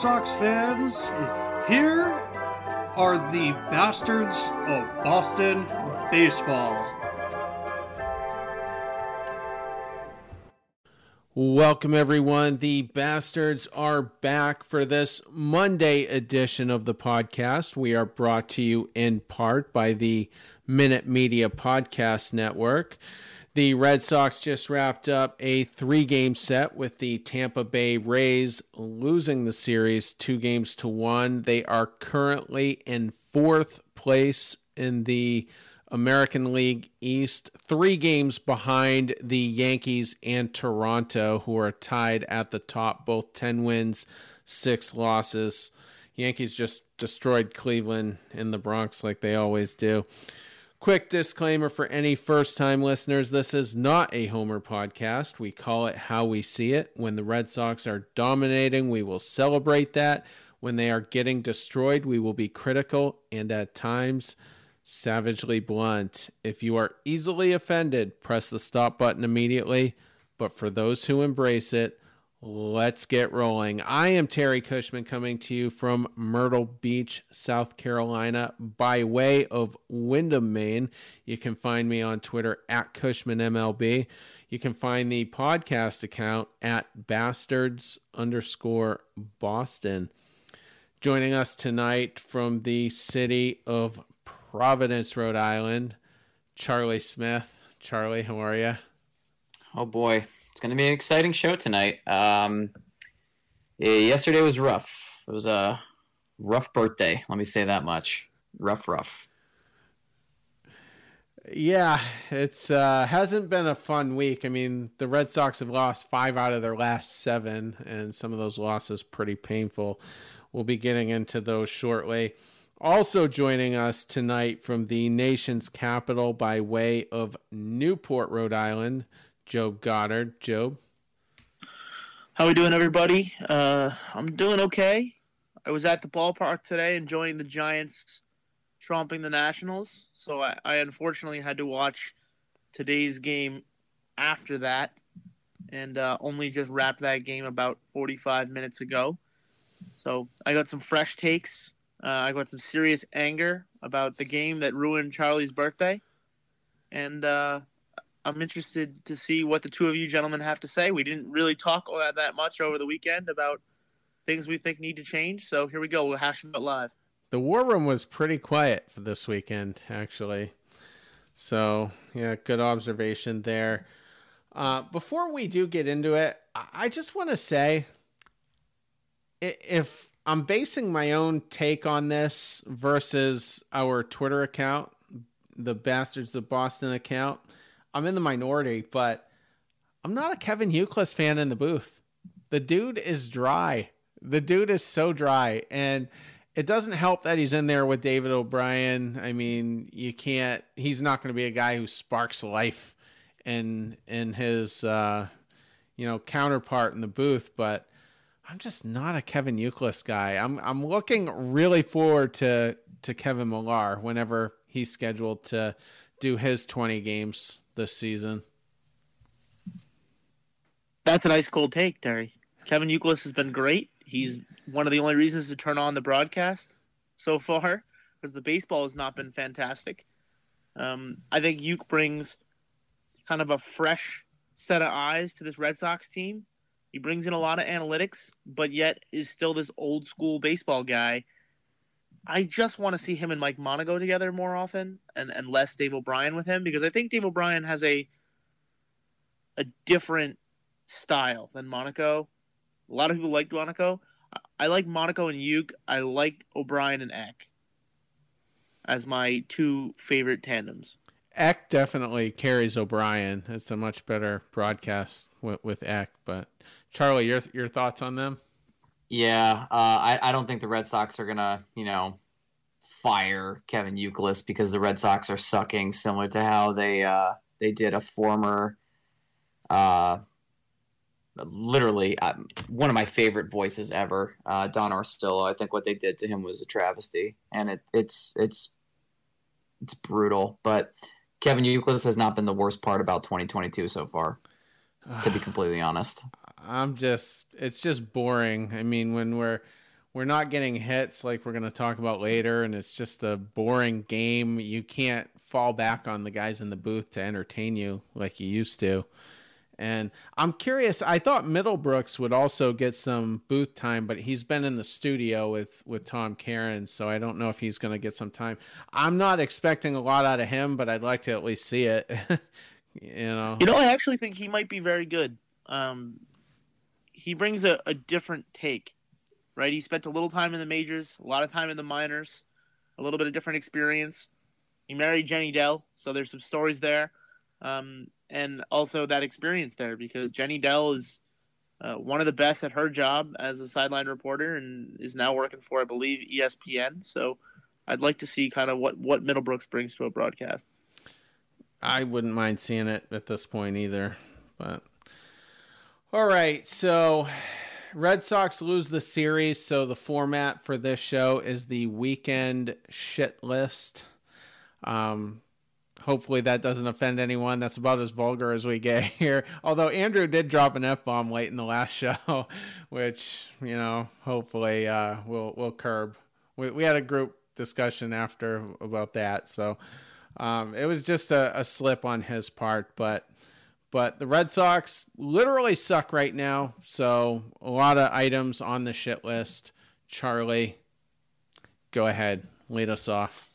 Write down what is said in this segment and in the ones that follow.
Sox fans. Here are the bastards of Boston baseball. Welcome, everyone. The bastards are back for this Monday edition of the podcast. We are brought to you in part by the Minute Media Podcast Network. The Red Sox just wrapped up a three game set with the Tampa Bay Rays losing the series two games to one. They are currently in fourth place in the American League East, three games behind the Yankees and Toronto, who are tied at the top, both 10 wins, six losses. Yankees just destroyed Cleveland in the Bronx like they always do. Quick disclaimer for any first time listeners this is not a Homer podcast. We call it How We See It. When the Red Sox are dominating, we will celebrate that. When they are getting destroyed, we will be critical and at times savagely blunt. If you are easily offended, press the stop button immediately. But for those who embrace it, Let's get rolling. I am Terry Cushman coming to you from Myrtle Beach, South Carolina, by way of Windham, Maine. You can find me on Twitter at CushmanMLB. You can find the podcast account at bastards underscore Boston. Joining us tonight from the city of Providence, Rhode Island, Charlie Smith. Charlie, how are you? Oh boy, it's going to be an exciting show tonight. Um, yesterday was rough. It was a rough birthday. Let me say that much. Rough, rough. Yeah, it's uh, hasn't been a fun week. I mean, the Red Sox have lost five out of their last seven, and some of those losses pretty painful. We'll be getting into those shortly. Also joining us tonight from the nation's capital by way of Newport, Rhode Island, Joe Goddard. Job, how we doing, everybody? Uh, I'm doing okay. I was at the ballpark today enjoying the Giants tromping the Nationals, so I, I unfortunately had to watch today's game after that, and uh, only just wrapped that game about 45 minutes ago. So I got some fresh takes. Uh, I got some serious anger about the game that ruined Charlie's birthday, and uh, I'm interested to see what the two of you gentlemen have to say. We didn't really talk that, that much over the weekend about things we think need to change. So here we go. We'll hash it out live. The war room was pretty quiet for this weekend, actually. So yeah, good observation there. Uh, before we do get into it, I just want to say if I'm basing my own take on this versus our Twitter account, the Bastards of Boston account, I'm in the minority, but I'm not a Kevin Youkilis fan in the booth. The dude is dry. The dude is so dry. And it doesn't help that he's in there with David O'Brien. I mean, you can't he's not going to be a guy who sparks life in in his uh, you know, counterpart in the booth, but I'm just not a Kevin Youkilis guy. I'm I'm looking really forward to to Kevin Millar whenever he's scheduled to do his 20 games this season. That's a nice cold take, Terry. Kevin Youkilis has been great. He's one of the only reasons to turn on the broadcast so far because the baseball has not been fantastic. Um, I think Youk brings kind of a fresh set of eyes to this Red Sox team. He brings in a lot of analytics, but yet is still this old school baseball guy I just want to see him and Mike Monaco together more often, and and less Dave O'Brien with him because I think Dave O'Brien has a a different style than Monaco. A lot of people like Monaco. I like Monaco and Youk. I like O'Brien and Eck as my two favorite tandems. Eck definitely carries O'Brien. It's a much better broadcast with, with Eck. But Charlie, your your thoughts on them? Yeah, uh, I, I don't think the Red Sox are gonna, you know, fire Kevin Youkilis because the Red Sox are sucking, similar to how they uh, they did a former, uh, literally uh, one of my favorite voices ever, uh, Don Orsillo. I think what they did to him was a travesty, and it, it's it's it's brutal. But Kevin Youkilis has not been the worst part about 2022 so far. To be completely honest, I'm just it's just boring. I mean, when we're we're not getting hits like we're going to talk about later and it's just a boring game, you can't fall back on the guys in the booth to entertain you like you used to. And I'm curious. I thought Middlebrooks would also get some booth time, but he's been in the studio with with Tom Caron, so I don't know if he's going to get some time. I'm not expecting a lot out of him, but I'd like to at least see it. you know. You know, I actually think he might be very good. Um, he brings a, a different take, right? He spent a little time in the majors, a lot of time in the minors, a little bit of different experience. He married Jenny Dell, so there's some stories there, um, and also that experience there because Jenny Dell is uh, one of the best at her job as a sideline reporter and is now working for, I believe, ESPN. So I'd like to see kind of what what Middlebrooks brings to a broadcast. I wouldn't mind seeing it at this point either, but all right, so Red Sox lose the series, so the format for this show is the weekend shit list. Um, hopefully that doesn't offend anyone. That's about as vulgar as we get here. Although Andrew did drop an f bomb late in the last show, which you know, hopefully uh, we'll we'll curb. We we had a group discussion after about that, so um, it was just a, a slip on his part, but. But the Red Sox literally suck right now. So a lot of items on the shit list. Charlie, go ahead, lead us off.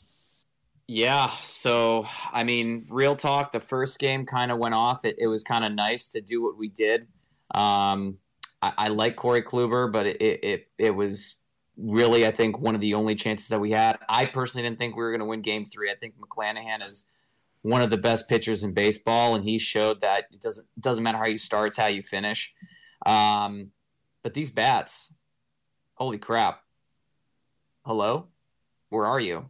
Yeah, so I mean, real talk. The first game kind of went off. It, it was kind of nice to do what we did. Um, I, I like Corey Kluber, but it, it it was really, I think, one of the only chances that we had. I personally didn't think we were going to win Game Three. I think McClanahan is one of the best pitchers in baseball, and he showed that it doesn't doesn't matter how you start, it's how you finish. Um, but these bats, holy crap! Hello, where are you?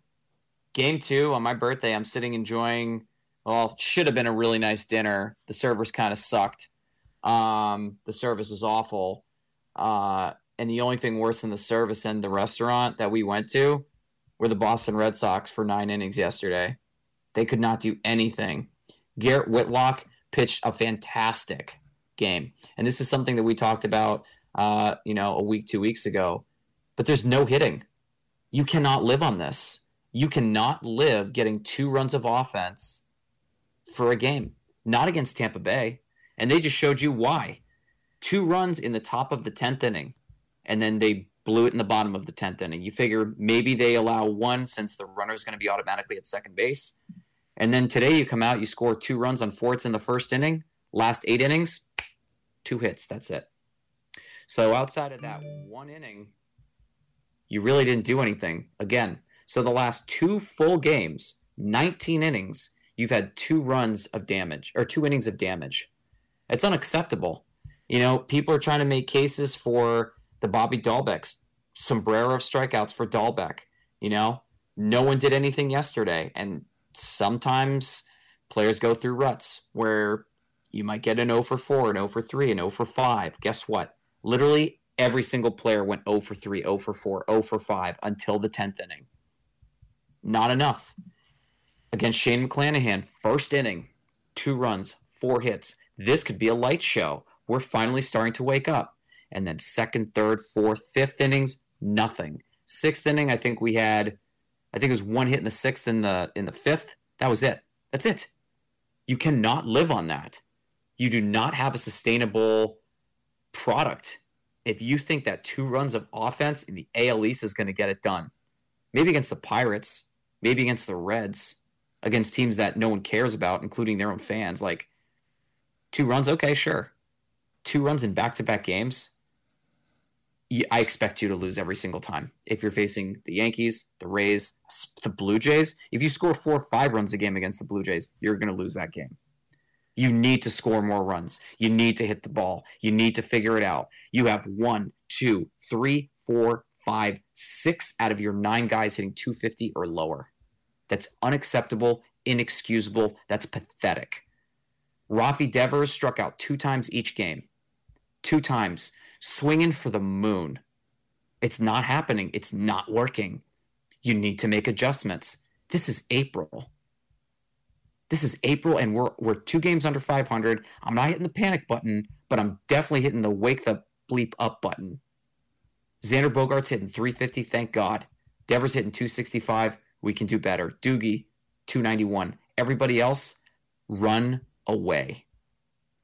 Game two on my birthday, I'm sitting enjoying. Well, should have been a really nice dinner. The servers kind of sucked. Um, the service was awful. Uh, and the only thing worse than the service in the restaurant that we went to were the Boston Red Sox for nine innings yesterday. They could not do anything. Garrett Whitlock pitched a fantastic game, and this is something that we talked about, uh, you know, a week, two weeks ago. But there's no hitting. You cannot live on this. You cannot live getting two runs of offense for a game. Not against Tampa Bay, and they just showed you why. Two runs in the top of the tenth inning, and then they blew it in the bottom of the 10th inning. You figure maybe they allow one since the runner is going to be automatically at second base. And then today you come out, you score two runs on four hits in the first inning. Last eight innings, two hits. That's it. So outside of that one inning, you really didn't do anything. Again, so the last two full games, 19 innings, you've had two runs of damage or two innings of damage. It's unacceptable. You know, people are trying to make cases for the Bobby Dalbec's sombrero of strikeouts for Dalbec. You know, no one did anything yesterday, and sometimes players go through ruts where you might get an 0 for 4, an 0 for 3, an 0 for 5. Guess what? Literally every single player went 0 for 3, 0 for 4, 0 for 5 until the 10th inning. Not enough. Against Shane McClanahan, first inning, two runs, four hits. This could be a light show. We're finally starting to wake up. And then second, third, fourth, fifth innings, nothing. Sixth inning, I think we had I think it was one hit in the sixth in the in the fifth. That was it. That's it. You cannot live on that. You do not have a sustainable product if you think that two runs of offense in the AL East is going to get it done. Maybe against the Pirates, maybe against the Reds, against teams that no one cares about, including their own fans. Like two runs, okay, sure. Two runs in back to back games, I expect you to lose every single time. If you're facing the Yankees, the Rays, the Blue Jays, if you score four or five runs a game against the Blue Jays, you're going to lose that game. You need to score more runs. You need to hit the ball. You need to figure it out. You have one, two, three, four, five, six out of your nine guys hitting 250 or lower. That's unacceptable, inexcusable. That's pathetic. Rafi Devers struck out two times each game. Two times, swinging for the moon. It's not happening. It's not working. You need to make adjustments. This is April. This is April, and we're we're two games under 500. I'm not hitting the panic button, but I'm definitely hitting the wake the bleep up button. Xander Bogaerts hitting 350, thank God. Devers hitting 265. We can do better. Doogie 291. Everybody else, run away.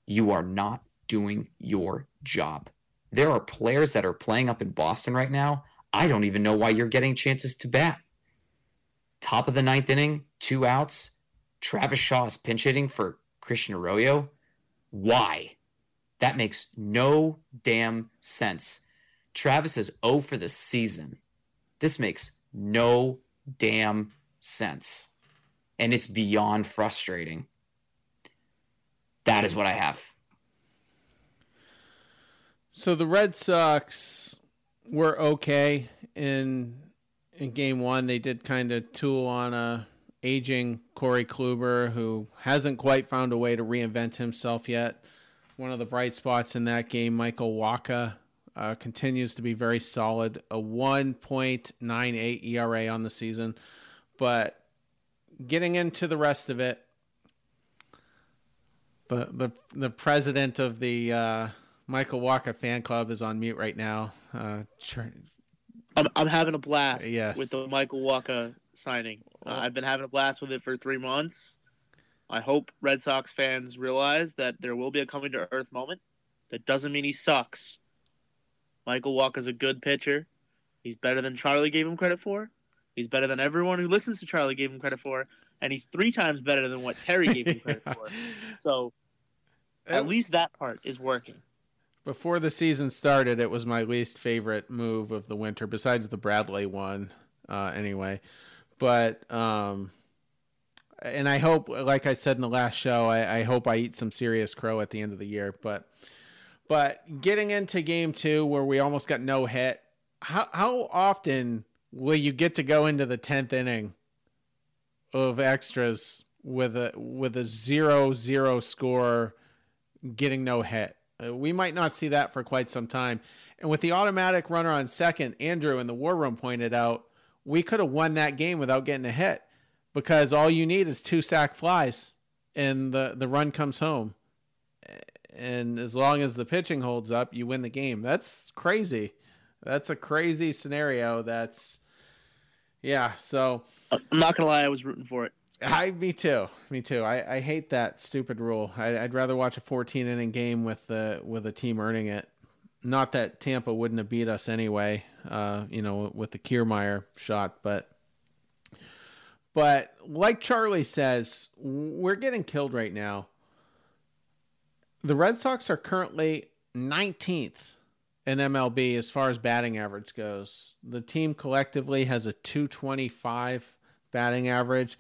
You are not doing your job. There are players that are playing up in Boston right now. I don't even know why you're getting chances to bat. Top of the ninth inning, two outs. Travis Shaw is pinch hitting for Christian Arroyo. Why? That makes no damn sense. Travis is 0 for the season. This makes no damn sense. And it's beyond frustrating. That is what I have. So the Red Sox were okay in in game one. They did kind of tool on a aging Corey Kluber who hasn't quite found a way to reinvent himself yet. One of the bright spots in that game, Michael Wacha, uh, continues to be very solid. A 1.98 ERA on the season. But getting into the rest of it, the the the president of the uh, Michael Wacha fan club is on mute right now. Uh, tr- I'm, I'm having a blast Yes. with the Michael Wacha signing. Uh, I've been having a blast with it for three months. I hope Red Sox fans realize that there will be a coming to earth moment. That doesn't mean he sucks. Michael Wacha's a good pitcher. He's better than Charlie gave him credit for. He's better than everyone who listens to Charlie gave him credit for, and he's three times better than what Terry gave him credit for. So at least that part is working. Before the season started, it was my least favorite move of the winter, besides the Bradley one, uh, anyway. But um, and I hope, like I said in the last show, I, I hope I eat some serious crow at the end of the year. But but getting into game two, where we almost got no hit, how how often will you get to go into the tenth inning of extras with a with a zero zero score, getting no hit? Uh, we might not see that for quite some time. And with the automatic runner on second, Andrew in the war room pointed out, we could have won that game without getting a hit because all you need is two sack flies and the, the run comes home. And as long as the pitching holds up, you win the game. That's crazy. That's a crazy scenario. That's, yeah. So I'm not gonna lie, I was rooting for it. I, me too, me too. I, I hate that stupid rule. I, I'd rather watch a 14 inning game with the with a team earning it. Not that Tampa wouldn't have beat us anyway, uh, you know, with the Kiermaier shot, but but like Charlie says, we're getting killed right now. The Red Sox are currently 19th in MLB as far as batting average goes. The team collectively has a 225 batting average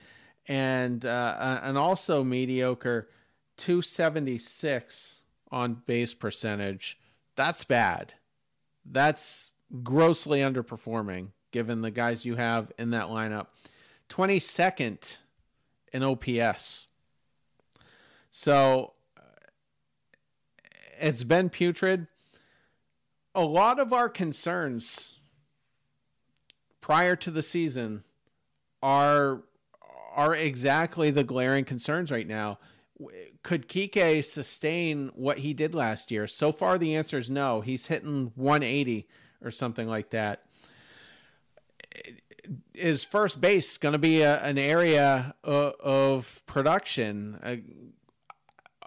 and uh, an also mediocre 276 on base percentage. That's bad. That's grossly underperforming given the guys you have in that lineup. 22nd in OPS. So it's been putrid. A lot of our concerns prior to the season are are exactly the glaring concerns right now. Could Kike sustain what he did last year? So far, the answer is no. He's hitting 180 or something like that. Is first base going to be a, an area of, of production? A,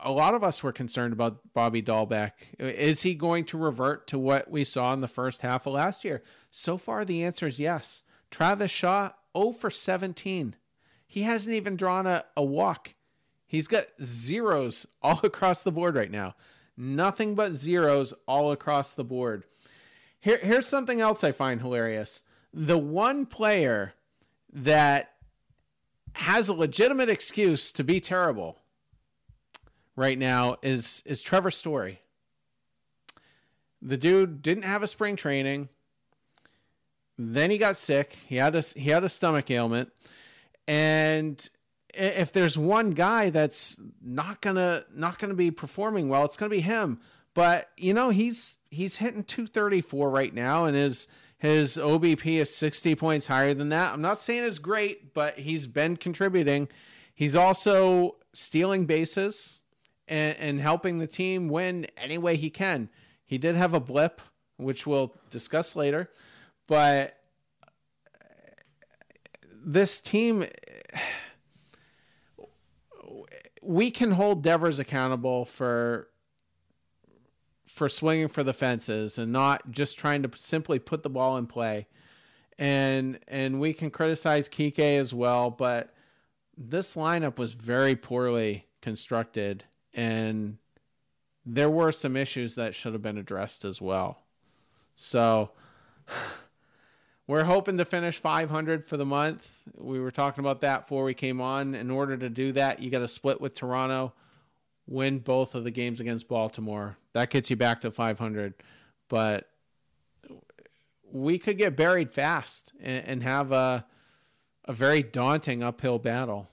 a lot of us were concerned about Bobby Dalbec. Is he going to revert to what we saw in the first half of last year? So far, the answer is yes. Travis Shaw, 0 for 17. He hasn't even drawn a, a walk. He's got zeros all across the board right now. Nothing but zeros all across the board. Here, here's something else I find hilarious. The one player that has a legitimate excuse to be terrible, right now is is Trevor Story. The dude didn't have a spring training. Then he got sick. He had a he had a stomach ailment, and if there's one guy that's not gonna not gonna be performing well, it's gonna be him. But you know he's he's hitting 234 right now, and his his OBP is 60 points higher than that. I'm not saying it's great, but he's been contributing. He's also stealing bases and, and helping the team win any way he can. He did have a blip, which we'll discuss later, but this team we can hold Devers accountable for for swinging for the fences and not just trying to simply put the ball in play. And and we can criticize Kike as well, but this lineup was very poorly constructed and there were some issues that should have been addressed as well. So we're hoping to finish 500 for the month. We were talking about that before we came on. In order to do that, you got to split with Toronto, win both of the games against Baltimore. That gets you back to 500. But we could get buried fast and, and have a a very daunting uphill battle.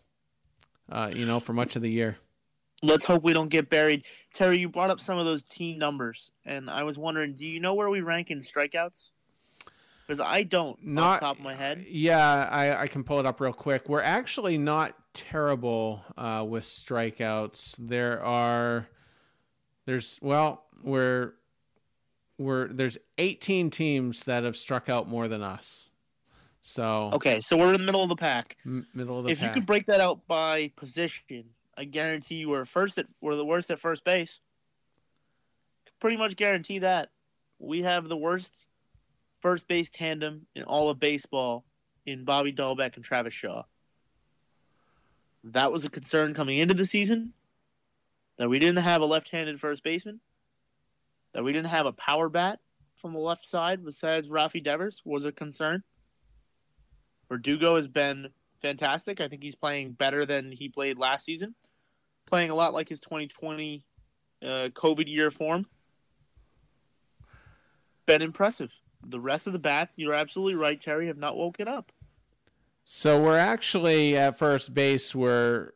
Uh, you know, for much of the year. Let's hope we don't get buried. Terry, you brought up some of those team numbers, and I was wondering, do you know where we rank in strikeouts? Because I don't, Not off the top of my head. Yeah, I, I can pull it up real quick. We're actually not terrible uh, with strikeouts. There are, there's well, we're we're there's 18 teams that have struck out more than us. So Okay, so we're in the middle of the pack. m- middle of the pack. if pack. you could break that out by position, I guarantee you we're first at we're the worst at first base. Pretty much guarantee that. We have the worst first base tandem in all of baseball in Bobby Dalbec and Travis Shaw. That was a concern coming into the season. That we didn't have a left-handed first baseman. That we didn't have a power bat from the left side besides Rafi Devers was a concern. Verdugo has been fantastic. I think he's playing better than he played last season. Playing a lot like his 2020 uh, COVID year form. Been impressive. The rest of the bats, you're absolutely right, Terry, have not woken up. So we're actually at first base. We're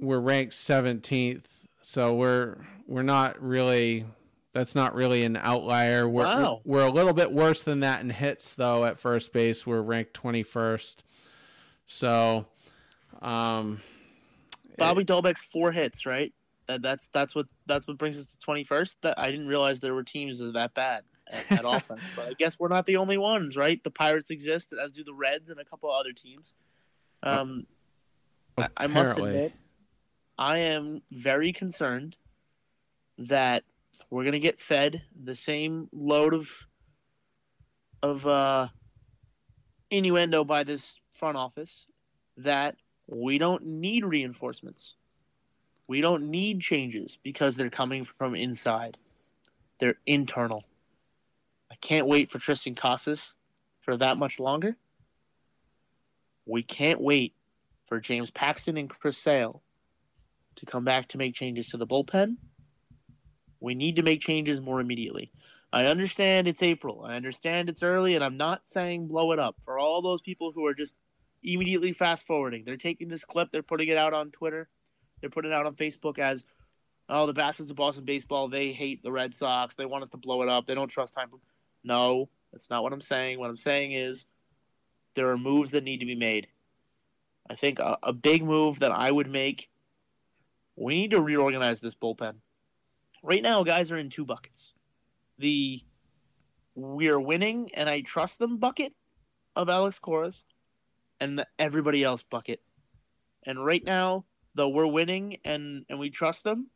we're ranked 17th. So we're we're not really. That's not really an outlier. We're Wow. we're a little bit worse than that in hits though. At first base, we're ranked 21st. So, um, Bobby Dalbec's four hits, right? That, that's that's what that's what brings us to 21st. That I didn't realize there were teams that are that bad at, at offense, but I guess we're not the only ones, right? The Pirates exist, as do the Reds and a couple other teams. Um, I, I must admit, I am very concerned that we're gonna get fed the same load of of uh, innuendo by this front office that we don't need reinforcements. We don't need changes because they're coming from inside. They're internal. Can't wait for Triston Casas for that much longer. We can't wait for James Paxton and Chris Sale to come back to make changes to the bullpen. We need to make changes more immediately. I understand it's April. I understand it's early, and I'm not saying blow it up. For all those people who are just immediately fast forwarding, they're taking this clip, they're putting it out on Twitter, they're putting it out on Facebook as, oh, the Bastards of Boston baseball, they hate the Red Sox, they want us to blow it up, they don't trust time. No, that's not what I'm saying. What I'm saying is there are moves that need to be made. I think a, a big move that I would make, we need to reorganize this bullpen. Right now, guys are in two buckets. The we're winning and I trust them bucket of Alex Cora's and the everybody else bucket. And right now, though we're winning and, and we trust them,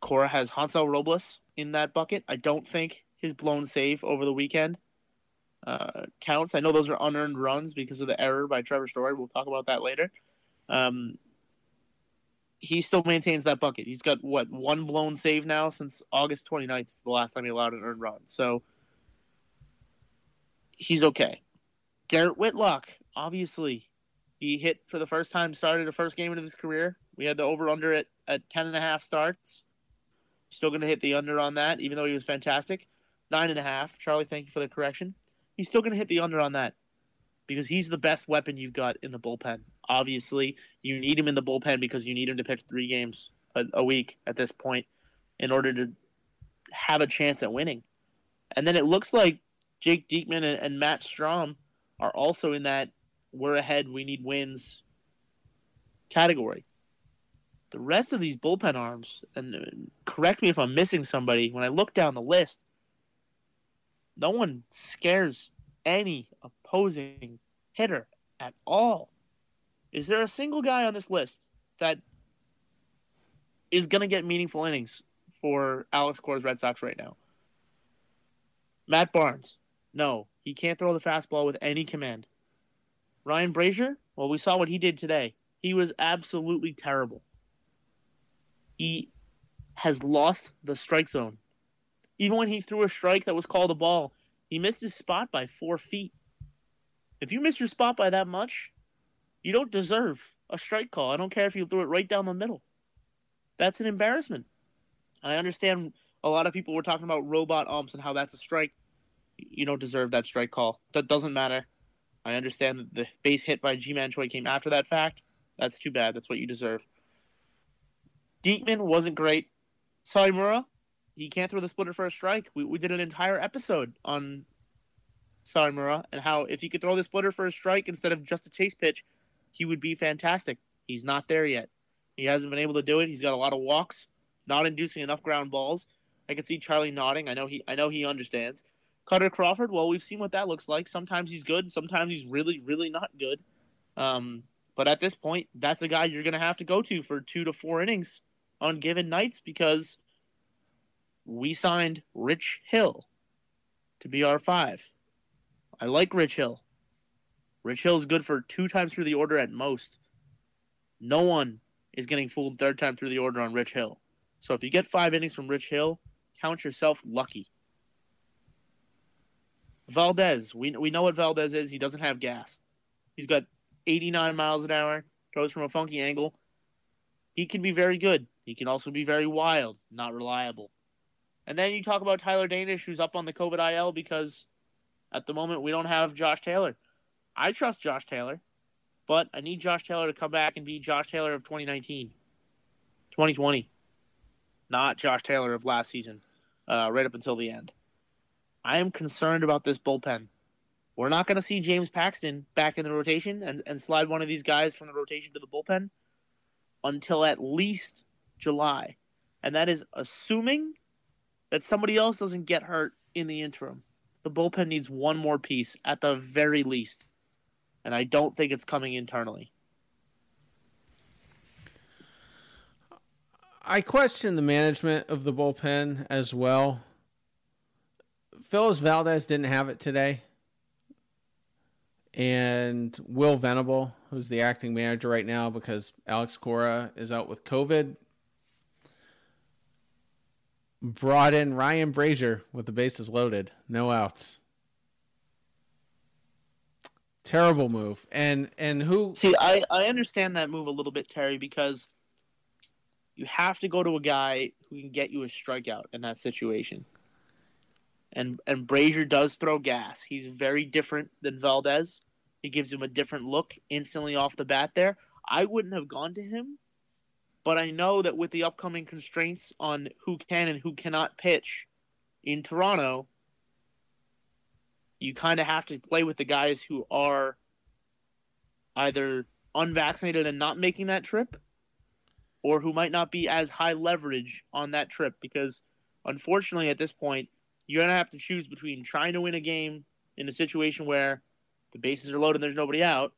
Cora has Hansel Robles in that bucket. I don't think his blown save over the weekend uh, counts. I know those are unearned runs because of the error by Trevor Story. We'll talk about that later. Um, he still maintains that bucket. He's got what one blown save now since August 29th is the last time he allowed an earned run. So he's okay. Garrett Whitlock, obviously, he hit for the first time, started the first game of his career. We had the over under at, at 10 and a half starts. Still going to hit the under on that, even though he was fantastic. Nine and a half. Charlie, thank you for the correction. He's still going to hit the under on that because he's the best weapon you've got in the bullpen. Obviously, you need him in the bullpen because you need him to pitch three games a, a week at this point in order to have a chance at winning. And then it looks like Jake Diekman and, and Matt Strahm are also in that we're ahead, we need wins category. The rest of these bullpen arms, and correct me if I'm missing somebody, when I look down the list, no one scares any opposing hitter at all. Is there a single guy on this list that is going to get meaningful innings for Alex Cora's Red Sox right now? Matt Barnes. No, he can't throw the fastball with any command. Ryan Brasier, well, we saw what he did today. He was absolutely terrible. He has lost the strike zone. Even when he threw a strike that was called a ball, he missed his spot by four feet. If you miss your spot by that much, you don't deserve a strike call. I don't care if you threw it right down the middle. That's an embarrassment. I understand a lot of people were talking about robot umps and how that's a strike. You don't deserve that strike call. That doesn't matter. I understand that the base hit by Ji-Man Choi came after that fact. That's too bad. That's what you deserve. Diekman wasn't great. Sawamura, he can't throw the splitter for a strike. We, we did an entire episode on Sawamura and how if he could throw the splitter for a strike instead of just a chase pitch, he would be fantastic. He's not there yet. He hasn't been able to do it. He's got a lot of walks, not inducing enough ground balls. I can see Charlie nodding. I know he I know he understands. Kutter Crawford, well, we've seen what that looks like. Sometimes he's good, sometimes he's really, really not good. Um, but at this point, that's a guy you're going to have to go to for two to four innings on given nights because we signed Rich Hill to be our five. I like Rich Hill. Rich Hill is good for two times through the order at most. No one is getting fooled third time through the order on Rich Hill. So if you get five innings from Rich Hill, count yourself lucky. Valdez, we we know what Valdez is. He doesn't have gas. He's got 89 miles an hour, throws from a funky angle. He can be very good. He can also be very wild, not reliable. And then you talk about Tyler Danish, who's up on the COVID IL because at the moment we don't have Josh Taylor. I trust Josh Taylor, but I need Josh Taylor to come back and be Josh Taylor of 2019, 2020, not Josh Taylor of last season, uh, right up until the end. I am concerned about this bullpen. We're not going to see James Paxton back in the rotation and, and slide one of these guys from the rotation to the bullpen until at least July. And that is assuming that somebody else doesn't get hurt in the interim. The bullpen needs one more piece at the very least. And I don't think it's coming internally. I question the management of the bullpen as well. Phillips Valdez didn't have it today. And Will Venable, who's the acting manager right now because Alex Cora is out with COVID, brought in Ryan Brasier with the bases loaded, no outs. Terrible move. And and who See, I, I understand that move a little bit, Terry, because you have to go to a guy who can get you a strikeout in that situation. And and Brasier does throw gas. He's very different than Valdez. He gives him a different look instantly off the bat there. I wouldn't have gone to him, but I know that with the upcoming constraints on who can and who cannot pitch in Toronto, you kind of have to play with the guys who are either unvaccinated and not making that trip or who might not be as high leverage on that trip because unfortunately at this point you're going to have to choose between trying to win a game in a situation where the bases are loaded and there's nobody out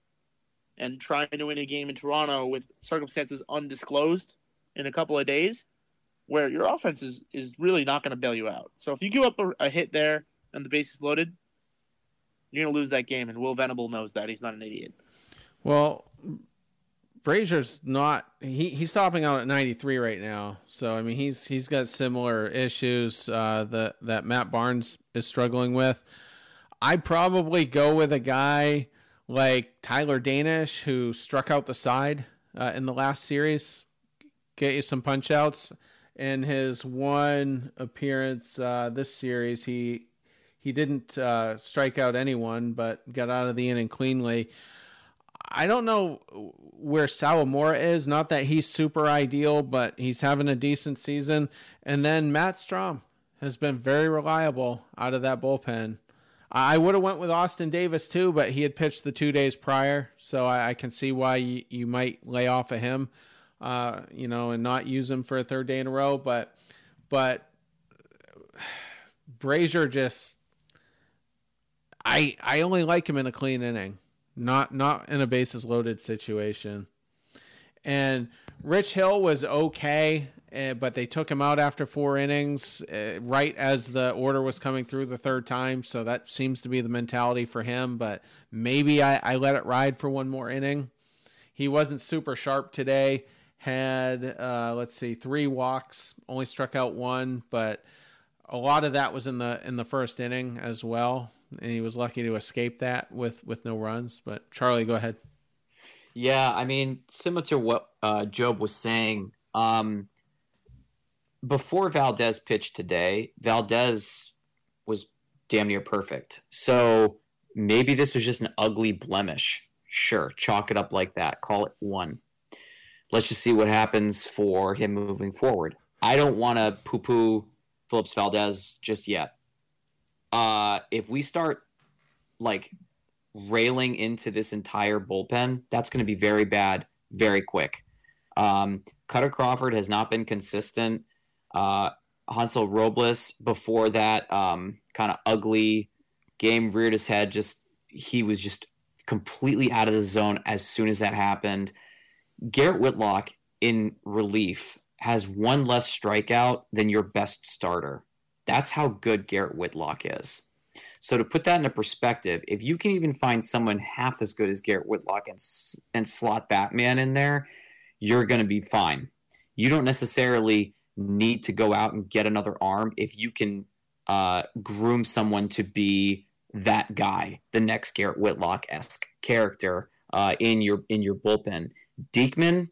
and trying to win a game in Toronto with circumstances undisclosed in a couple of days where your offense is, is really not going to bail you out. So if you give up a, a hit there and the base is loaded, you're going to lose that game. And Will Venable knows that. He's not an idiot. Well, Brasier's not he he's topping out at 93 right now. So I mean he's he's got similar issues uh, that that Matt Barnes is struggling with. I'd probably go with a guy like Tyler Danish who struck out the side uh, in the last series. get you some punch outs. In his one appearance uh, this series, he he didn't uh, strike out anyone, but got out of the inning cleanly. I don't know where Sawamura is. Not that he's super ideal, but he's having a decent season. And then Matt Strahm has been very reliable out of that bullpen. I would have went with Austin Davis too, but he had pitched the two days prior, so I, I can see why you, you, might lay off of him, uh, you know, and not use him for a third day in a row. But but Brasier just, I I only like him in a clean inning, not not in a bases loaded situation. And Rich Hill was okay uh, but they took him out after four innings, uh, right as the order was coming through the third time. So that seems to be the mentality for him. But maybe I, I let it ride for one more inning. He wasn't super sharp today. Had uh, let's see, three walks, only struck out one, but a lot of that was in the in the first inning as well, and he was lucky to escape that with with no runs. But Charlie, go ahead. Yeah, I mean, similar to what uh, Job was saying. Um, before Valdez pitched today, Valdez was damn near perfect. So maybe this was just an ugly blemish. Sure, chalk it up like that. Call it one. Let's just see what happens for him moving forward. I don't want to poo poo Phillips Valdez just yet. Uh, if we start like railing into this entire bullpen, that's going to be very bad very quick. Um, Kutter Crawford has not been consistent. Uh, Hansel Robles before that um, kind of ugly game reared his head. Just he was just completely out of the zone as soon as that happened. Garrett Whitlock in relief has one less strikeout than your best starter. That's how good Garrett Whitlock is. So to put that into perspective, if you can even find someone half as good as Garrett Whitlock and and slot Batman in there, you're going to be fine. You don't necessarily need to go out and get another arm if you can uh, groom someone to be that guy, the next Garrett Whitlock esque character uh, in your in your bullpen. Diekman,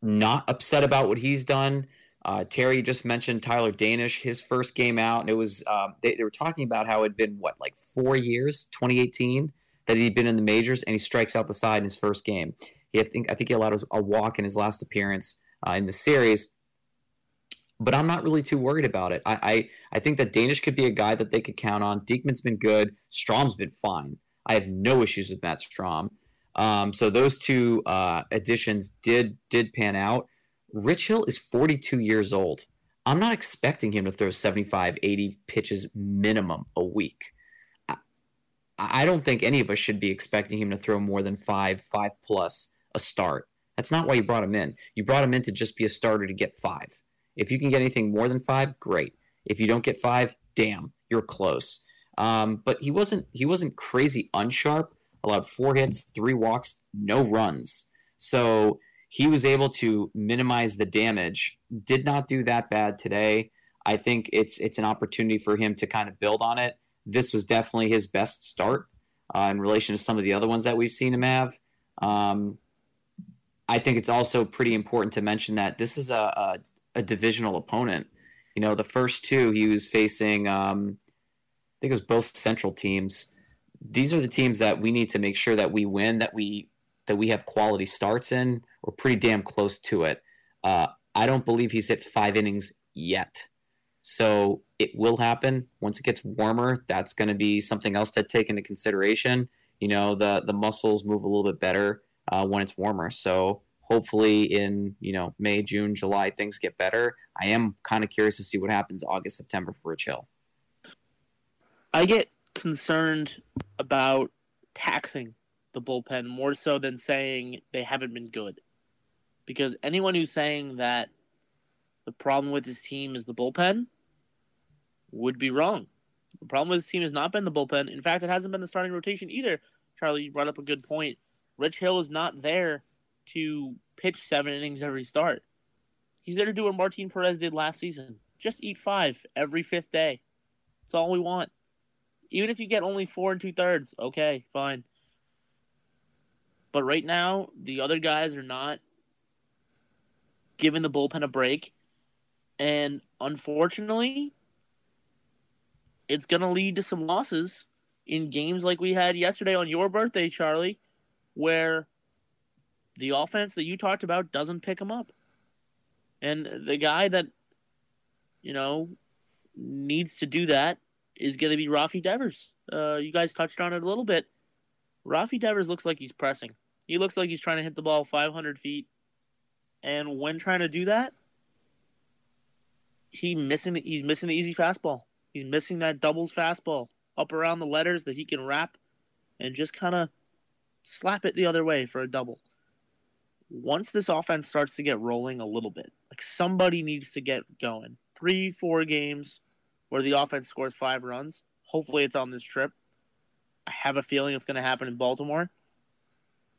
not upset about what he's done. Uh, Terry just mentioned Tyler Danish, his first game out, and it was um, they, they, were talking about how it had been what like four years, 2018, that he'd been in the majors, and he strikes out the side in his first game. He, I think I think he allowed a walk in his last appearance uh, in the series but I'm not really too worried about it. I, I, I think that Danish could be a guy that they could count on. Diekman's been good. Strahm's been fine. I have no issues with Matt Strahm. Um, so those two uh, additions did did pan out. Rich Hill is 42 years old. I'm not expecting him to throw 75, 80 pitches minimum a week. I, I don't think any of us should be expecting him to throw more than five, five plus a start. That's not why you brought him in. You brought him in to just be a starter to get five. If you can get anything more than five, great. If you don't get five, damn, you're close. Um, but he wasn't he wasn't crazy unsharp. Allowed four hits, three walks, no runs. So he was able to minimize the damage. Did not do that bad today. I think it's it's an opportunity for him to kind of build on it. This was definitely his best start uh, in relation to some of the other ones that we've seen him have. Um, I think it's also pretty important to mention that this is a, a a divisional opponent. You know, the first two he was facing, um, I think it was both Central teams. These are the teams that we need to make sure that we win, that we that we have quality starts in. We're pretty damn close to it. Uh, I don't believe he's hit five innings yet. So it will happen once it gets warmer. That's going to be something else to take into consideration. You know, the the muscles move a little bit better uh, when it's warmer. So hopefully in you know May, June, July things get better. I am kind of curious to see what happens August, September for Rich Hill. I get concerned about taxing the bullpen more so than saying they haven't been good. Because anyone who's saying that the problem with this team is the bullpen would be wrong. The problem with this team has not been the bullpen. In fact, it hasn't been the starting rotation either. Charlie, you brought up a good point. Rich Hill is not there to pitch seven innings every start. He's there to do what Martin Perez did last season. Just eat five every fifth day. That's all we want. Even if you get only four and two thirds, okay, fine. But right now, the other guys are not giving the bullpen a break. And unfortunately, it's going to lead to some losses in games like we had yesterday on your birthday, Charlie, where the offense that you talked about doesn't pick them up. And the guy that, you know, needs to do that is going to be Rafi Devers. Uh, you guys touched on it a little bit. Rafi Devers looks like he's pressing. He looks like he's trying to hit the ball 500 feet. And when trying to do that, he missing he's missing the easy fastball. He's missing that doubles fastball up around the letters that he can wrap and just kind of slap it the other way for a double. Once this offense starts to get rolling a little bit, like somebody needs to get going. Three, four games where the offense scores five runs. Hopefully, it's on this trip. I have a feeling it's going to happen in Baltimore.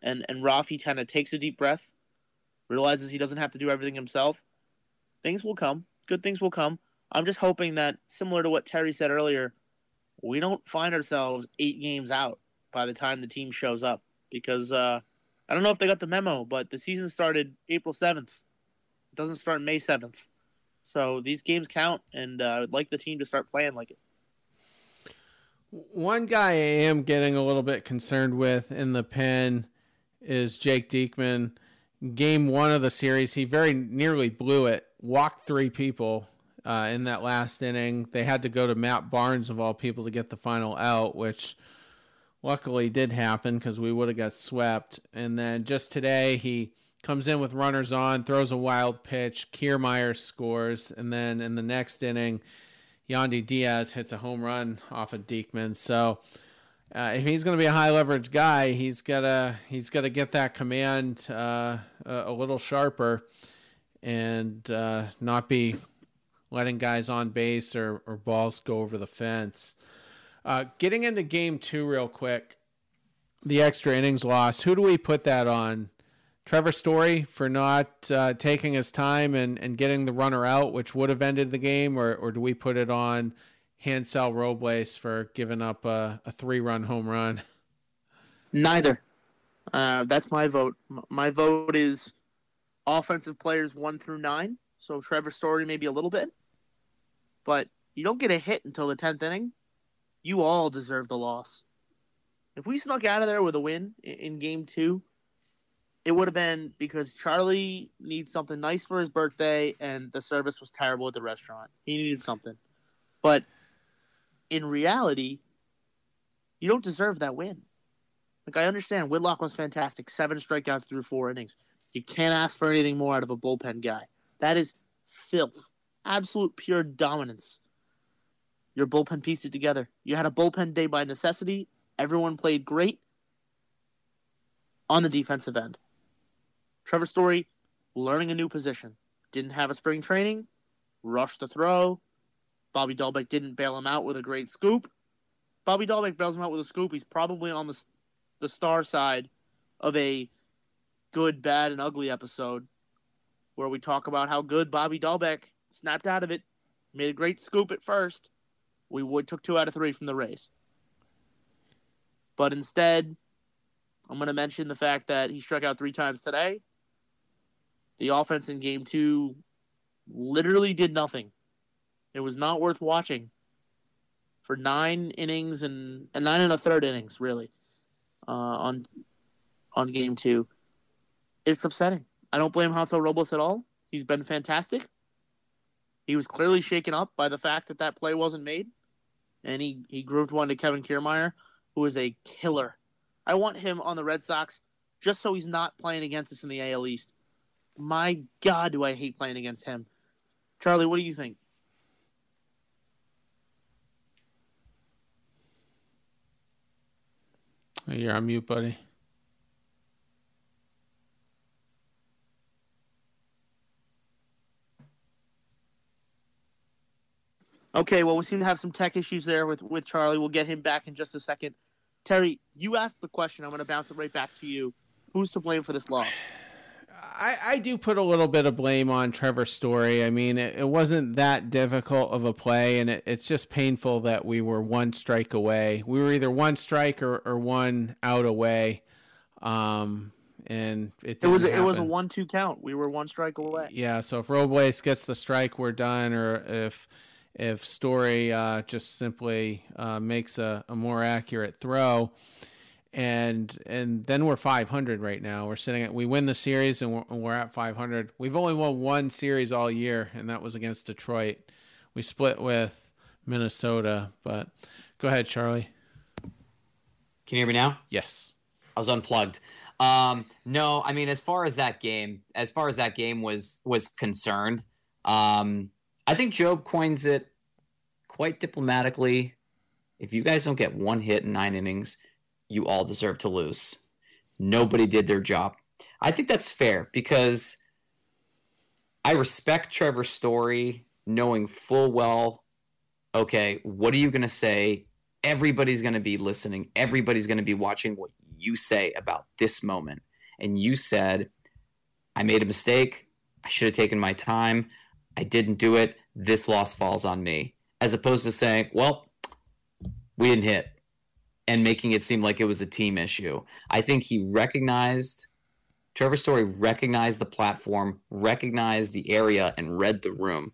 And and Rafi kind of takes a deep breath, realizes he doesn't have to do everything himself. Things will come. Good things will come. I'm just hoping that, similar to what Terry said earlier, we don't find ourselves eight games out by the time the team shows up. Because uh, I don't know if they got the memo, but the season started April 7th. It doesn't start May 7th. So these games count, and uh, I would like the team to start playing like it. One guy I am getting a little bit concerned with in the pen is Jake Diekman. Game one of the series, he very nearly blew it, walked three people uh, in that last inning. They had to go to Matt Barnes, of all people, to get the final out, which luckily did happen because we would have got swept. And then just today, he comes in with runners on, throws a wild pitch. Kiermaier scores. And then in the next inning, Yandy Diaz hits a home run off of Diekman. So uh, if he's going to be a high leverage guy, he's gotta he's gotta get that command uh, a, a, little sharper and uh, not be letting guys on base or, or balls go over the fence. Uh, getting into game two real quick, the extra innings loss. Who do we put that on? Trevor Story for not uh, taking his time and, and getting the runner out, which would have ended the game, or, or do we put it on Hansel Robles for giving up a, a three run home run? Neither. Uh, that's my vote. My vote is offensive players one through nine. So Trevor Story maybe a little bit, but you don't get a hit until the tenth inning. You all deserve the loss. If we snuck out of there with a win in game two, it would have been because Charlie needs something nice for his birthday and the service was terrible at the restaurant. He needed something. But in reality, you don't deserve that win. Like I understand Whitlock was fantastic, seven strikeouts through four innings. You can't ask for anything more out of a bullpen guy. That is filth. Absolute pure dominance. Your bullpen pieced it together. You had a bullpen day by necessity. Everyone played great on the defensive end. Trevor Story learning a new position. Didn't have a spring training, rushed the throw. Bobby Dalbec didn't bail him out with a great scoop. Bobby Dalbec bails him out with a scoop. He's probably on the the star side of a good, bad, and ugly episode where we talk about how good Bobby Dalbec snapped out of it, made a great scoop at first. We would took two out of three from the Rays. But instead, I'm going to mention the fact that he struck out three times today. The offense in game two literally did nothing. It was not worth watching for nine innings and, and nine and a third innings, really, uh, on on game two. It's upsetting. I don't blame Hansel Robles at all. He's been fantastic. He was clearly shaken up by the fact that that play wasn't made, and he he grooved one to Kevin Kiermaier, who is a killer. I want him on the Red Sox just so he's not playing against us in the AL East. My God, do I hate playing against him. Charlie, what do you think? You're on mute, buddy. Okay, well, we seem to have some tech issues there with, with Charlie. We'll get him back in just a second. Terry, you asked the question. I'm going to bounce it right back to you. Who's to blame for this loss? I, I do put a little bit of blame on Trevor Story. I mean, it, it wasn't that difficult of a play, and it, it's just painful that we were one strike away. We were either one strike or, or one out away. Um, and it It was didn't it was a one-two count. We were one strike away. Yeah, so if Robles gets the strike, we're done. Or if if Story uh, just simply uh, makes a, a more accurate throw, and and then we're 500 right now. We're sitting at we win the series and we're, and we're at 500. We've only won one series all year, and that was against Detroit. We split with Minnesota, but go ahead, Charlie. Can you hear me now? Yes. I was unplugged. Um, no, I mean, as far as that game, as far as that game was was concerned, um, I think Job coins it quite diplomatically. If you guys don't get one hit in nine innings, you all deserve to lose. Nobody did their job. I think that's fair because I respect Trevor Story knowing full well, okay, what are you going to say? Everybody's going to be listening. Everybody's going to be watching what you say about this moment. And you said, I made a mistake. I should have taken my time. I didn't do it. This loss falls on me. As opposed to saying, well, we didn't hit and making it seem like it was a team issue. I think he recognized, Trevor Story recognized the platform, recognized the area, and read the room.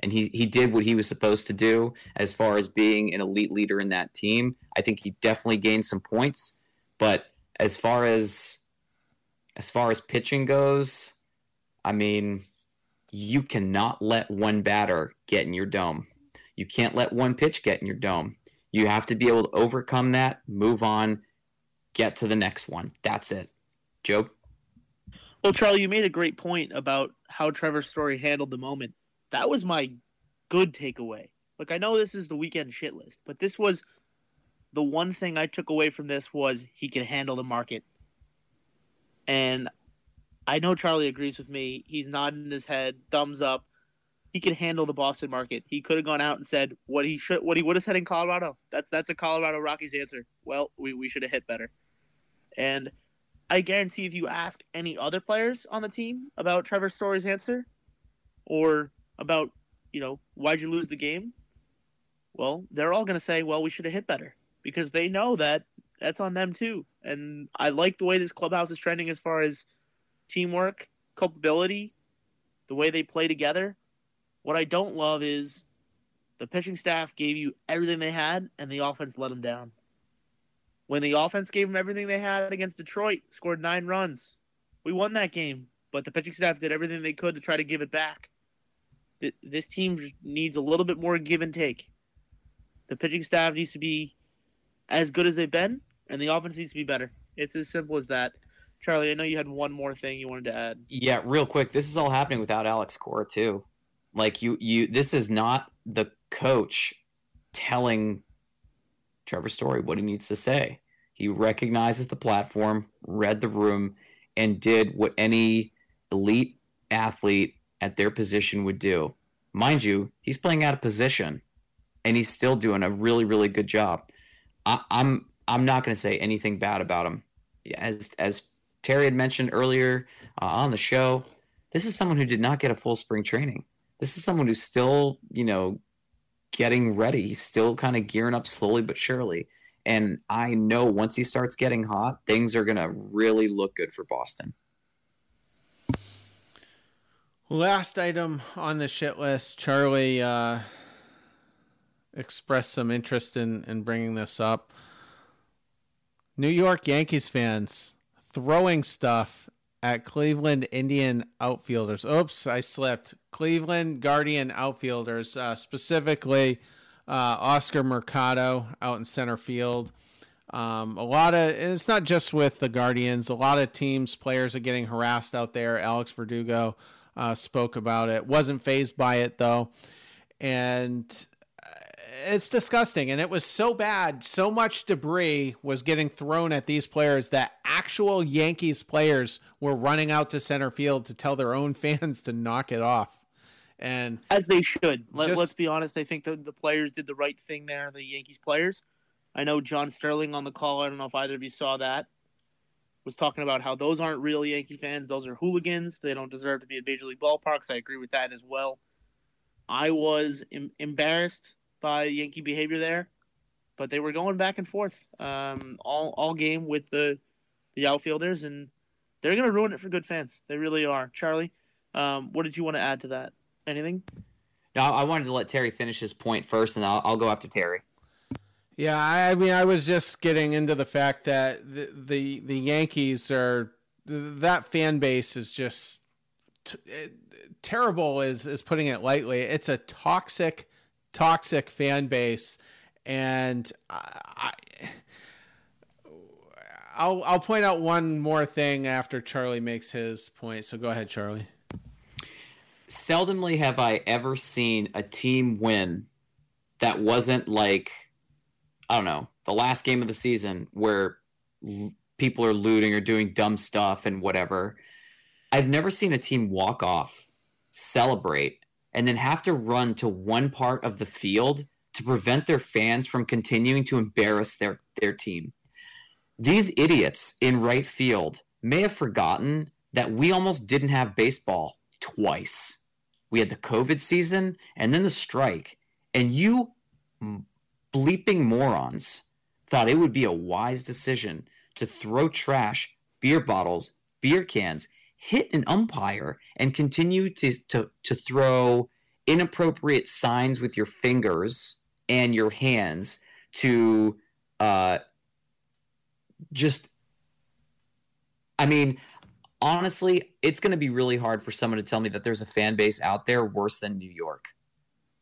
And he, he did what he was supposed to do as far as being an elite leader in that team. I think he definitely gained some points. But as far as as far as pitching goes, I mean, you cannot let one batter get in your dome. You can't let one pitch get in your dome. You have to be able to overcome that, move on, get to the next one. That's it. Joe? Well, Charlie, you made a great point about how Trevor Story handled the moment. That was my good takeaway. Look, I know this is the weekend shit list, but this was the one thing I took away from this was he can handle the market. And I know Charlie agrees with me. He's nodding his head, thumbs up. He can handle the Boston market. He could have gone out and said what he should what he would have said in Colorado. That's that's a Colorado Rockies answer. Well, we, we should have hit better. And I guarantee if you ask any other players on the team about Trevor Story's answer or about, you know, why'd you lose the game? Well, they're all going to say, well, we should have hit better because they know that that's on them too. And I like the way this clubhouse is trending as far as teamwork, culpability, the way they play together. What I don't love is the pitching staff gave you everything they had and the offense let them down. When the offense gave them everything they had against Detroit, scored nine runs. We won that game, but the pitching staff did everything they could to try to give it back. This team needs a little bit more give and take. The pitching staff needs to be as good as they've been, and the offense needs to be better. It's as simple as that. Charlie, I know you had one more thing you wanted to add. Yeah, real quick. This is all happening without Alex Cora too. Like you, you. This is not the coach telling Trevor Story what he needs to say. He recognizes the platform, read the room, and did what any elite athlete at their position would do. Mind you, he's playing out of position, and he's still doing a really, really good job. I, I'm I'm not going to say anything bad about him. As as Terry had mentioned earlier uh, on the show, this is someone who did not get a full spring training. This is someone who's still, you know, getting ready. He's still kind of gearing up slowly but surely. And I know once he starts getting hot, things are going to really look good for Boston. Last item on the shit list, Charlie uh, expressed some interest in, in bringing this up. New York Yankees fans throwing stuff at Cleveland Indian outfielders. Oops, I slipped. Cleveland Guardian outfielders, uh, specifically uh, Oscar Mercado out in center field. Um, a lot of it's not just with the Guardians. A lot of teams, players are getting harassed out there. Alex Verdugo uh, spoke about it. wasn't phased by it though, and it's disgusting. And it was so bad. So much debris was getting thrown at these players that actual Yankees players were running out to center field to tell their own fans to knock it off. And As they should. Let, let's be honest. I think the, the players did the right thing there, the Yankees players. I know John Sterling on the call. I don't know if either of you saw that. Was talking about how those aren't real Yankee fans. Those are hooligans. They don't deserve to be at Major League ballparks. I agree with that as well. I was em- embarrassed by Yankee behavior there, but they were going back and forth um, all all game with the the outfielders, and they're going to ruin it for good fans. They really are. Charlie, um, what did you want to add to that? Anything? No, I wanted to let Terry finish his point first, and I'll, I'll go after Terry. Yeah, I mean, I was just getting into the fact that the the, the Yankees are that fan base is just t- terrible. Is is putting it lightly. It's a toxic, toxic fan base, and I, I'll I'll point out one more thing after Charlie makes his point. So go ahead, Charlie. Seldomly have I ever seen a team win that wasn't like I don't know the last game of the season where l- people are looting or doing dumb stuff and whatever. I've never seen a team walk off, celebrate, and then have to run to one part of the field to prevent their fans from continuing to embarrass their their team. These idiots in right field may have forgotten that we almost didn't have baseball twice. We had the COVID season and then the strike. And you bleeping morons thought it would be a wise decision to throw trash, beer bottles, beer cans, hit an umpire, and continue to, to, to throw inappropriate signs with your fingers and your hands to uh, just I mean, honestly, it's going to be really hard for someone to tell me that there's a fan base out there worse than New York.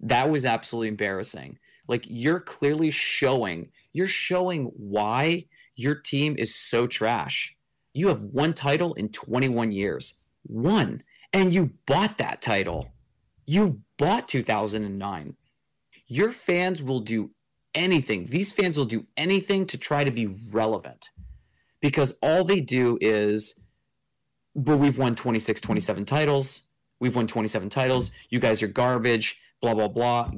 That was absolutely embarrassing. Like you're clearly showing, you're showing why your team is so trash. You have one title in 21 years. One. And you bought that title. You bought 2009. Your fans will do anything. These fans will do anything to try to be relevant because all they do is, but we've won 26, 27 titles. We've won 27 titles. You guys are garbage, blah, blah, blah.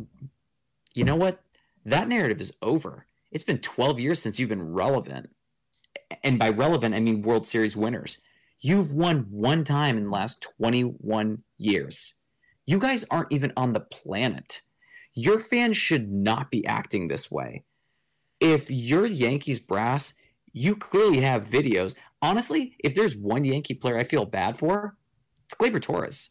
You know what? That narrative is over. It's been 12 years since you've been relevant. And by relevant, I mean World Series winners. You've won one time in the last 21 years. You guys aren't even on the planet your fans should not be acting this way. If you're Yankees brass, you clearly have videos. Honestly, if there's one Yankee player I feel bad for, it's Gleyber Torres.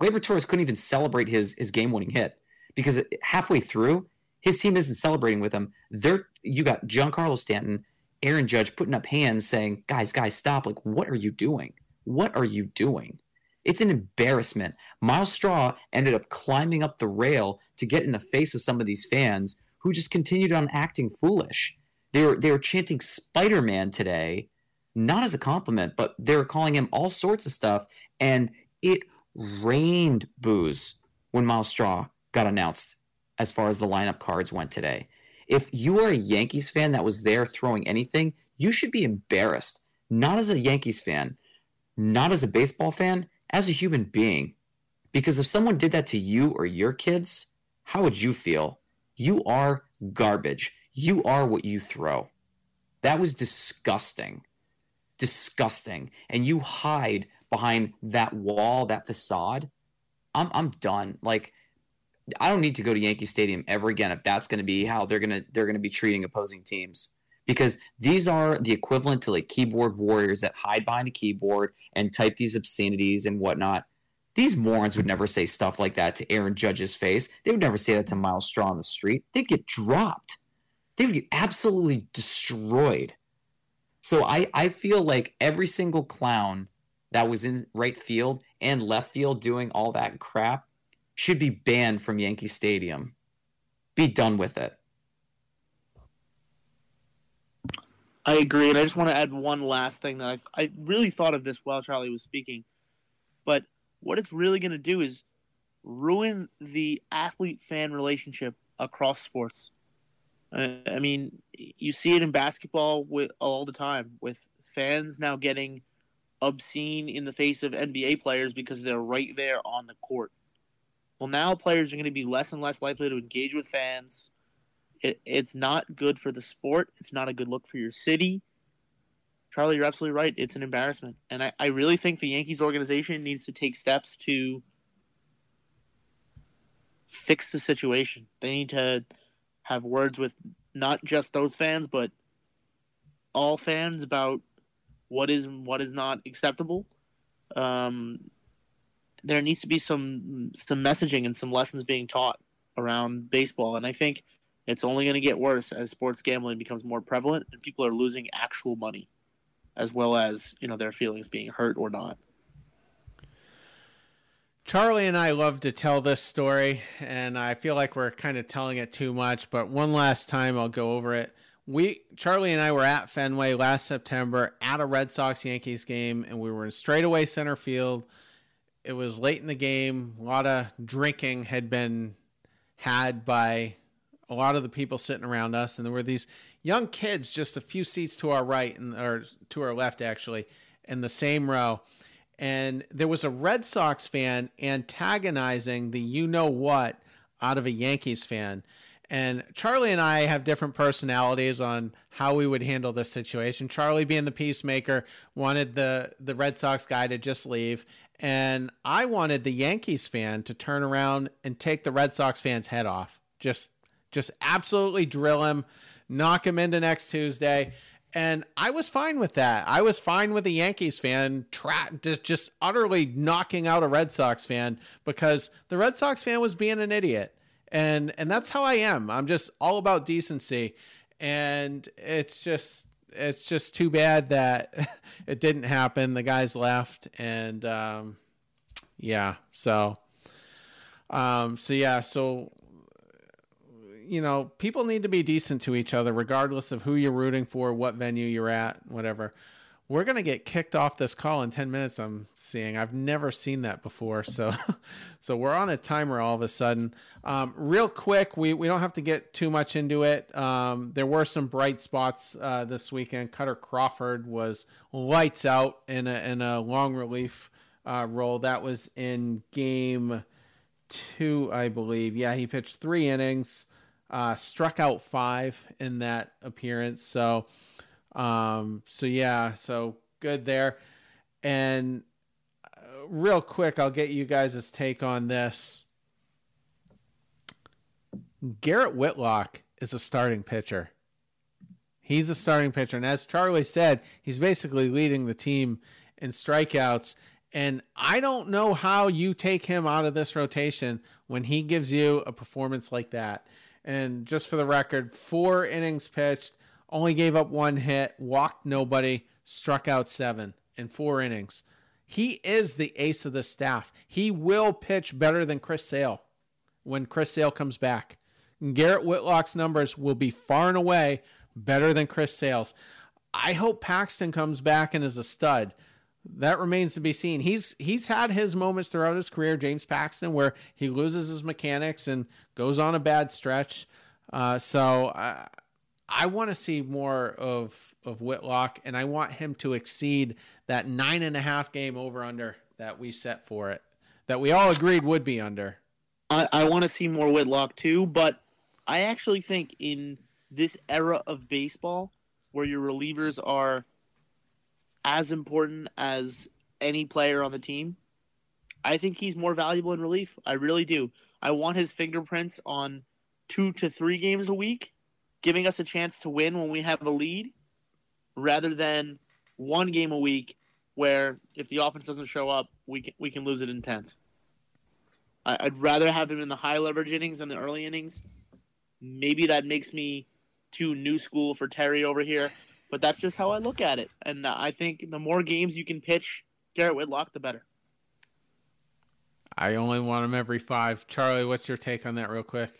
Gleyber Torres couldn't even celebrate his his game winning hit because halfway through, his team isn't celebrating with him. They're you got Giancarlo Stanton, Aaron Judge putting up hands saying, "Guys, guys, stop! Like, what are you doing? What are you doing?" It's an embarrassment. Myles Straw ended up climbing up the rail to get in the face of some of these fans who just continued on acting foolish. They were they were chanting Spider Man today, not as a compliment, but they were calling him all sorts of stuff, and it rained booze when Myles Straw got announced as far as the lineup cards went today. If you are a Yankees fan that was there throwing anything, you should be embarrassed. Not as a Yankees fan, not as a baseball fan, as a human being. Because if someone did that to you or your kids, how would you feel? You are garbage. You are what you throw. That was disgusting. Disgusting. And you hide behind that wall, that facade. I'm I'm done. Like I don't need to go to Yankee Stadium ever again if that's going to be how they're going to they're going to be treating opposing teams because these are the equivalent to like keyboard warriors that hide behind a keyboard and type these obscenities and whatnot. These morons would never say stuff like that to Aaron Judge's face. They would never say that to Myles Straw on the street. They'd get dropped. They would get absolutely destroyed. So I, I feel like every single clown that was in right field and left field doing all that crap should be banned from Yankee Stadium. Be done with it. I agree, and I just want to add one last thing that I I really thought of this while Charlie was speaking, but what it's really going to do is ruin the athlete fan relationship across sports. I mean, you see it in basketball with all the time with fans now getting obscene in the face of NBA players because they're right there on the court. Well, now players are going to be less and less likely to engage with fans it, it's not good for the sport. It's not a good look for your city. Charlie, you're absolutely right. It's an embarrassment. And I, I really think the Yankees organization needs to take steps to fix the situation. They need to have words with not just those fans, but all fans about what is what is not acceptable. Um, there needs to be some some messaging and some lessons being taught around baseball, and I think it's only going to get worse as sports gambling becomes more prevalent and people are losing actual money, as well as you know their feelings being hurt or not. Charlie and I love to tell this story, and I feel like we're kind of telling it too much. But one last time, I'll go over it. We Charlie and I were at Fenway last September at a Red Sox Yankees game, and we were in straightaway center field. It was late in the game. A lot of drinking had been had by a lot of the people sitting around us, and there were these young kids just a few seats to our right and or to our left, actually, in the same row and there was a Red Sox fan antagonizing the you know what out of a Yankees fan. And Charlie and I have different personalities on how we would handle this situation. Charlie, being the peacemaker, wanted the, the Red Sox guy to just leave. And I wanted the Yankees fan to turn around and take the Red Sox fan's head off. Just just absolutely drill him, knock him into next Tuesday. And I was fine with that. I was fine with a Yankees fan tra- just utterly knocking out a Red Sox fan because the Red Sox fan was being an idiot. And and that's how I am. I'm just all about decency. And it's just it's just too bad that it didn't happen. The guys left and um, yeah, so um, so yeah, so you know, people need to be decent to each other, regardless of who you're rooting for, what venue you're at, whatever. We're gonna get kicked off this call in ten minutes. I'm seeing. I've never seen that before. So, so we're on a timer all of a sudden. Um, real quick, we we don't have to get too much into it. Um, there were some bright spots uh, this weekend. Kutter Crawford was lights out in a in a long relief uh, role. That was in game two, I believe. Yeah, he pitched three innings uh, struck out five in that appearance. So, um, so yeah, so good there. And uh, real quick, I'll get you guys' take on this. Garrett Whitlock is a starting pitcher. He's a starting pitcher. And as Charlie said, he's basically leading the team in strikeouts. And I don't know how you take him out of this rotation when he gives you a performance like that. And just for the record, four innings pitched, only gave up one hit, walked nobody, struck out seven in four innings. He is the ace of the staff. He will pitch better than Chris Sale when Chris Sale comes back. Garrett Whitlock's numbers will be far and away better than Chris Sale's. I hope Paxton comes back and is a stud that remains to be seen. He's he's had his moments throughout his career, James Paxton, where he loses his mechanics and goes on a bad stretch. Uh, so I, I want to see more of of Whitlock, and I want him to exceed that nine and a half game over under that we set for it, that we all agreed would be under. I, I want to see more Whitlock too, but I actually think in this era of baseball, where your relievers are as important as any player on the team. I think he's more valuable in relief. I really do. I want his fingerprints on two to three games a week, giving us a chance to win when we have a lead, rather than one game a week where if the offense doesn't show up, we can, we can lose it in tenth. I'd rather have him in the high leverage innings than the early innings. Maybe that makes me too new school for Terry over here. But that's just how I look at it. And I think the more games you can pitch Garrett Whitlock, the better. I only want him every five. Charlie, what's your take on that, real quick?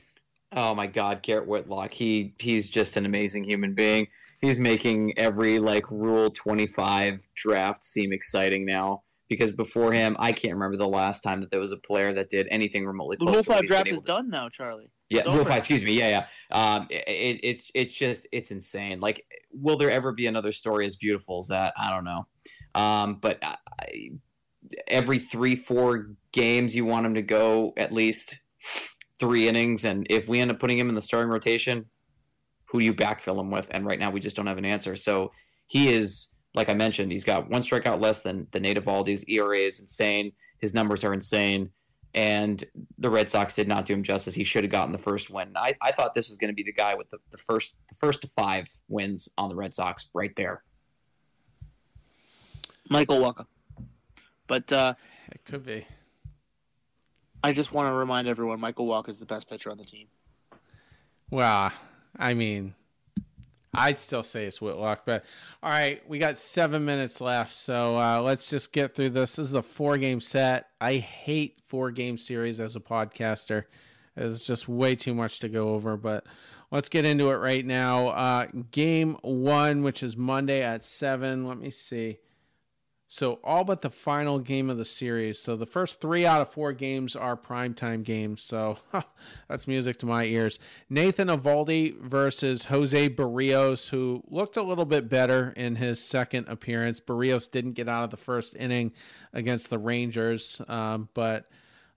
Oh my God, Garrett Whitlock. He he's just an amazing human being. He's making every like Rule Twenty Five draft seem exciting now. Because before him, I can't remember the last time that there was a player that did anything remotely. The Rule Five draft is to... done now, Charlie. Yeah, Rule Five. Excuse me. Yeah, yeah. Um, it, it's it's just it's insane. Like will there ever be another story as beautiful as that? I don't know. Um, but I, every three, four games, you want him to go at least three innings. And if we end up putting him in the starting rotation, who do you backfill him with? And right now, we just don't have an answer. So he is, like I mentioned, he's got one strikeout less than the native Eovaldi's ERA is insane. His numbers are insane and the Red Sox did not do him justice. He should have gotten the first win. I, I thought this was going to be the guy with the, the first the first five wins on the Red Sox right there. Michael Wacha. But uh, It could be. I just want to remind everyone Michael Wacha is the best pitcher on the team. Well, I mean, I'd still say it's Whitlock, but all right, we got seven minutes left, so uh, let's just get through this. This is a four-game set. I hate four-game series as a podcaster. It's just way too much to go over, but let's get into it right now. Uh, game one, which is Monday at seven. Let me see. So all but the final game of the series. So the first three out of four games are primetime games. So that's music to my ears. Nathan Eovaldi versus Jose Berrios, who looked a little bit better in his second appearance. Berrios didn't get out of the first inning against the Rangers, um, but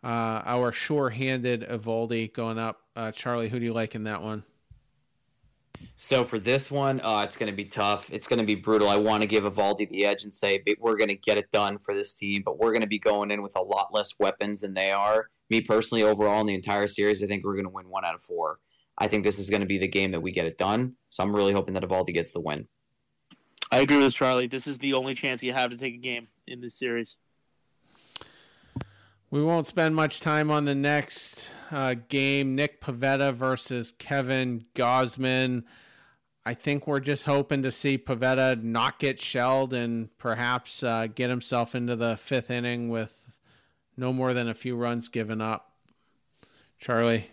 uh, our sure-handed Eovaldi going up. Uh, Charlie, who do you like in that one? So for this one, uh, it's going to be tough. It's going to be brutal. I want to give Eovaldi the edge and say we're going to get it done for this team, but we're going to be going in with a lot less weapons than they are. Me personally, overall in the entire series, I think we're going to win one out of four. I think this is going to be the game that we get it done. So I'm really hoping that Eovaldi gets the win. I agree with Charlie. This is the only chance you have to take a game in this series. We won't spend much time on the next uh, game. Nick Pivetta versus Kevin Gausman. I think we're just hoping to see Pivetta not get shelled and perhaps uh, get himself into the fifth inning with no more than a few runs given up. Charlie.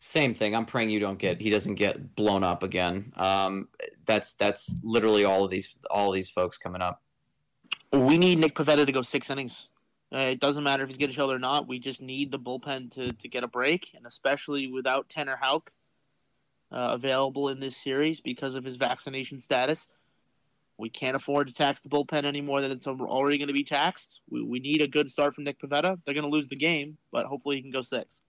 Same thing. I'm praying you don't get he doesn't get blown up again. Um, that's that's literally all of these all of these folks coming up. We need Nick Pivetta to go six innings. Uh, it doesn't matter if he's getting shelled or not. We just need the bullpen to, to get a break, and especially without Tanner Houck uh, available in this series because of his vaccination status. We can't afford to tax the bullpen any more than it's already going to be taxed. We, we need a good start from Nick Pivetta. They're going to lose the game, but hopefully he can go six.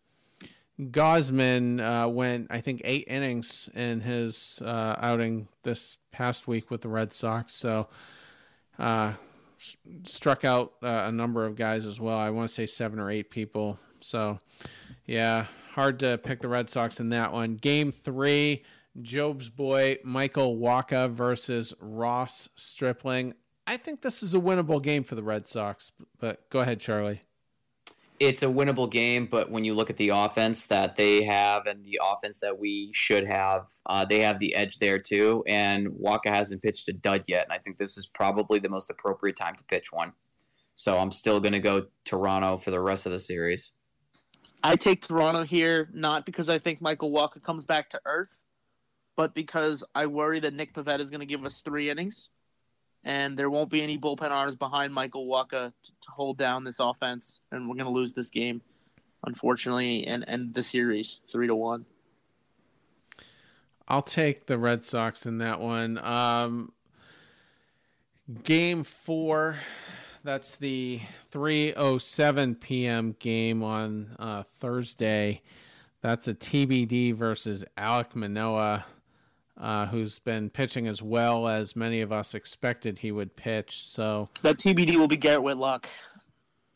Gausman uh, went, I think, eight innings in his uh, outing this past week with the Red Sox. So, uh, struck out uh, a number of guys as well. I want to say seven or eight people. So, yeah, hard to pick the Red Sox in that one. Game three, Job's boy Michael Wacha versus Ross Stripling. I think this is a winnable game for the Red Sox, but go ahead, Charlie. It's a winnable game, but when you look at the offense that they have and the offense that we should have, uh, they have the edge there too. And Wacha hasn't pitched a dud yet, and I think this is probably the most appropriate time to pitch one. So I'm still going to go Toronto for the rest of the series. I take Toronto here not because I think Michael Wacha comes back to earth, but because I worry that Nick Pivetta is going to give us three innings and there won't be any bullpen arms behind Michael Wacha to, to hold down this offense, and we're going to lose this game, unfortunately, and and the series three to one. I'll take the Red Sox in that one. Um, game four, that's the 3:07 p.m. game on uh, Thursday. That's a TBD versus Alek Manoah uh, who's been pitching as well as many of us expected he would pitch. So that TBD will be Garrett Whitlock.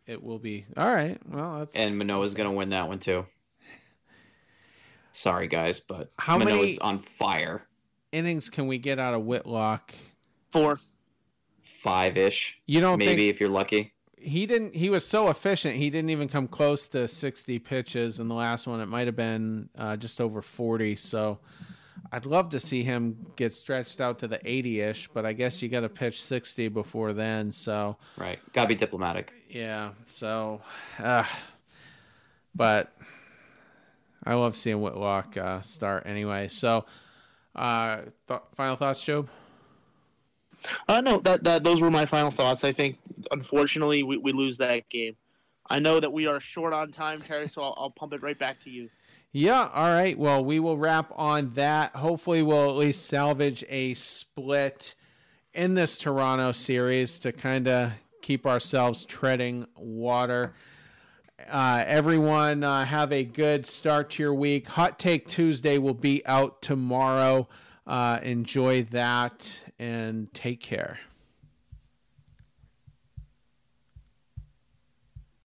It will be all right. Well, that's and Manoah's going to win that one too. Sorry, guys, but how Manoah's many on fire? Innings can we get out of Whitlock? Four, five ish. You don't maybe think if you're lucky. He didn't. He was so efficient. He didn't even come close to sixty pitches. In the last one, it might have been uh, just over forty. So I'd love to see him get stretched out to the 80 ish, but I guess you got to pitch 60 before then. So, right. Got to be diplomatic. Yeah. So, uh, but I love seeing Whitlock uh, start anyway. So, uh, th- final thoughts, Job? Uh, no, that, that those were my final thoughts. I think, unfortunately, we, we lose that game. I know that we are short on time, Terry, so I'll, I'll pump it right back to you. Yeah, all right. Well, we will wrap on that. Hopefully, we'll at least salvage a split in this Toronto series to kind of keep ourselves treading water. Uh, everyone, uh, have a good start to your week. Hot Take Tuesday will be out tomorrow. Uh, enjoy that and take care.